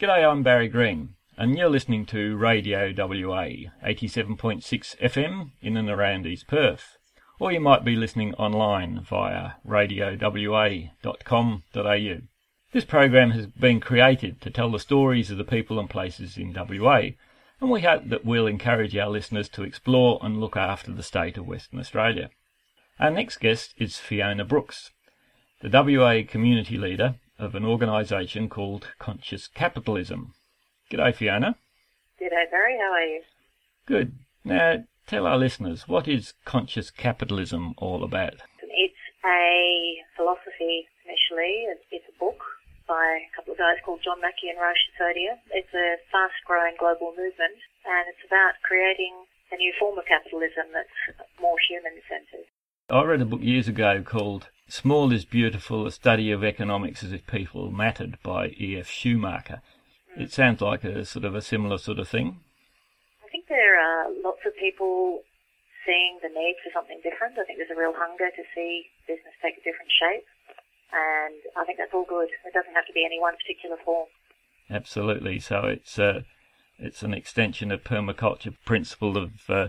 G'day, I'm Barry Green, and you're listening to Radio WA 87.6 FM in and around East Perth. Or you might be listening online via radiowa.com.au. This program has been created to tell the stories of the people and places in WA, and we hope that we'll encourage our listeners to explore and look after the state of Western Australia. Our next guest is Fiona Brooks, the WA community leader of an organisation called Conscious Capitalism. G'day, Fiona. G'day, Barry. How are you? Good. Now, tell our listeners, what is Conscious Capitalism all about? It's a philosophy, initially. It's a book by a couple of guys called John Mackey and Raj Sisodia. It's a fast-growing global movement, and it's about creating a new form of capitalism that's more human-centred. I read a book years ago called Small is Beautiful, A Study of Economics as If People Mattered by E.F. Schumacher. It sounds like a sort of a similar sort of thing. I think there are lots of people seeing the need for something different. I think there's a real hunger to see business take a different shape. And I think that's all good. It doesn't have to be any one particular form. Absolutely. So it's uh, it's an extension of permaculture principle of uh,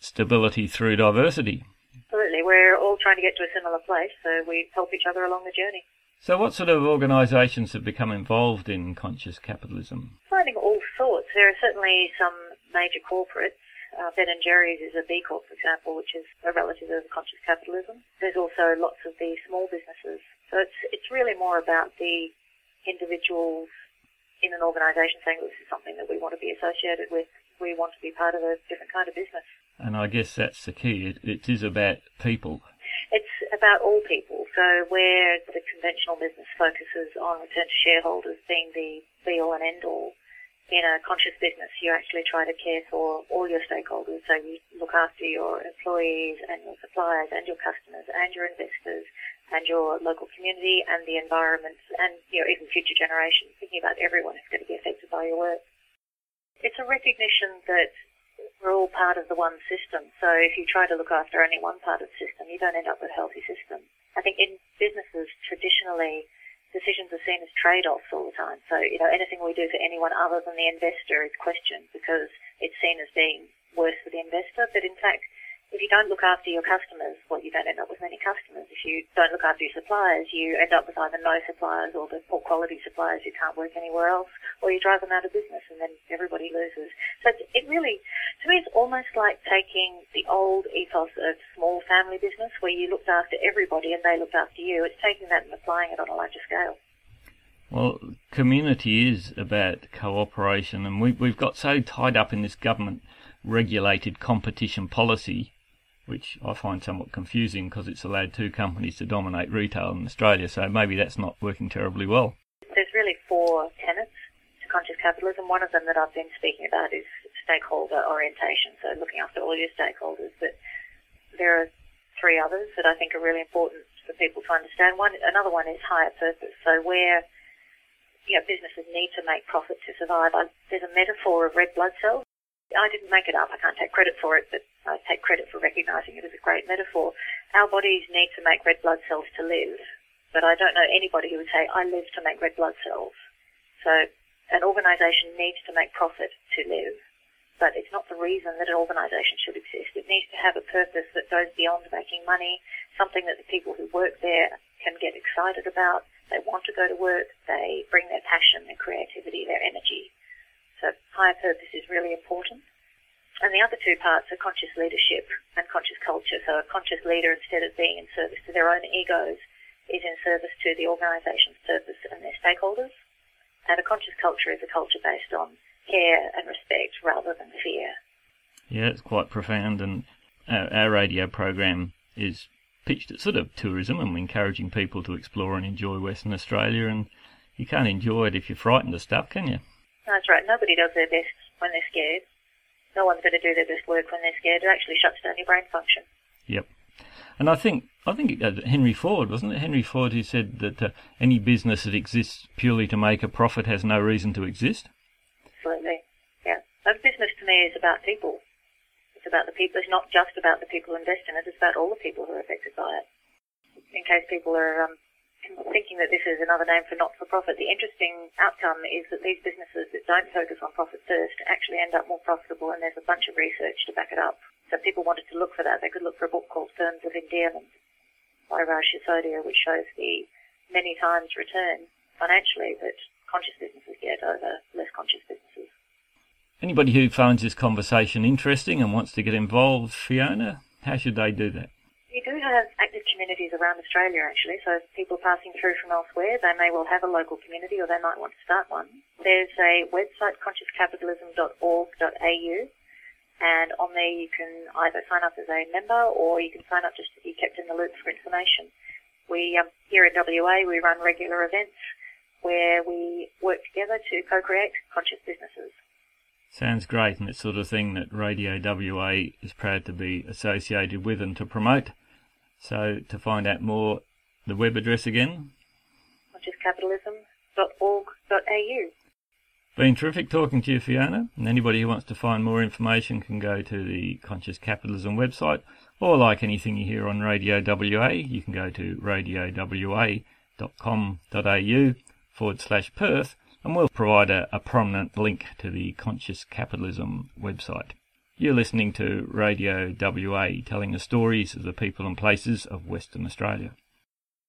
stability through diversity. Absolutely. We're all trying to get to a similar place, so we help each other along the journey. So, what sort of organisations have become involved in conscious capitalism? Finding all sorts. There are certainly some major corporates. Uh, ben and Jerry's is a B Corp, for example, which is a relative of conscious capitalism. There's also lots of the small businesses. So it's it's really more about the individuals in an organisation saying this is something that we want to be associated with. We want to be part of a different kind of business. I guess that's the key. It, it is about people. It's about all people. So where the conventional business focuses on return to shareholders being the be all and end all, in a conscious business, you actually try to care for all your stakeholders. So you look after your employees and your suppliers and your customers and your investors and your local community and the environment and you know even future generations. Thinking about everyone who's going to be affected by your work. It's a recognition that we're all part of the one system. So if you try to look after only one part of the system, you don't end up with a healthy system. I think in businesses, traditionally, decisions are seen as trade-offs all the time. So, you know, anything we do for anyone other than the investor is questioned because it's seen as being worse for the investor. But in fact, if you don't look after your customers, well, you don't end up with many customers. If you don't look after your suppliers, you end up with either no suppliers or the poor quality suppliers who can't work anywhere else, or you drive them out of business and then everybody loses. So it really, to me, it's almost like taking the old ethos of small family business where you looked after everybody and they looked after you. It's taking that and applying it on a larger scale. Well, community is about cooperation, and we, we've got so tied up in this government regulated competition policy which I find somewhat confusing because it's allowed two companies to dominate retail in Australia, so maybe that's not working terribly well. There's really four tenets to conscious capitalism. One of them that I've been speaking about is stakeholder orientation, so looking after all your stakeholders. But there are three others that I think are really important for people to understand. One, another one is higher purpose. So where you know businesses need to make profit to survive. I, there's a metaphor of red blood cells. I didn't make it up. I can't take credit for it, but I take credit for recognizing it as a great metaphor. Our bodies need to make red blood cells to live, but I don't know anybody who would say, I live to make red blood cells. So an organization needs to make profit to live, but it's not the reason that an organization should exist. It needs to have a purpose that goes beyond making money, something that the people who work there can get excited about. They want to go to work. They bring their passion, their creativity, their energy so higher purpose is really important. And the other two parts are conscious leadership and conscious culture. So a conscious leader, instead of being in service to their own egos, is in service to the organisation's purpose and their stakeholders. And a conscious culture is a culture based on care and respect rather than fear. Yeah, it's quite profound. And our, our radio program is pitched at sort of tourism and encouraging people to explore and enjoy Western Australia. And you can't enjoy it if you're frightened of stuff, can you? That's right. Nobody does their best when they're scared. No one's going to do their best work when they're scared. It actually shuts down your brain function. Yep. And I think I think uh, Henry Ford wasn't it Henry Ford who said that uh, any business that exists purely to make a profit has no reason to exist. Absolutely, yeah. A business to me is about people. It's about the people. It's not just about the people who invest in it. It's about all the people who are affected by it. In case people are um, thinking that this is another name for not-for-profit, the interesting outcome is that these businesses that don't focus on profit first actually end up more profitable, and there's a bunch of research to back it up. So if people wanted to look for that, they could look for a book called Firms of Endearment by Raj Sisodia, which shows the many times return financially that conscious businesses get over less conscious businesses. Anybody who finds this conversation interesting and wants to get involved, Fiona, how should they do that? We do have active communities around Australia actually, so people passing through from elsewhere, they may well have a local community or they might want to start one. There's a website, consciouscapitalism.org.au, and on there you can either sign up as a member or you can sign up just to be kept in the loop for information. We, um, here in WA, we run regular events where we work together to co-create conscious businesses. Sounds great, and it's sort of thing that Radio WA is proud to be associated with and to promote. So, to find out more, the web address again? consciouscapitalism.org.au. Been terrific talking to you, Fiona. And anybody who wants to find more information can go to the Conscious Capitalism website, or like anything you hear on Radio WA, you can go to radiowa.com.au forward slash Perth, and we'll provide a, a prominent link to the Conscious Capitalism website. You're listening to Radio WA, telling the stories of the people and places of Western Australia.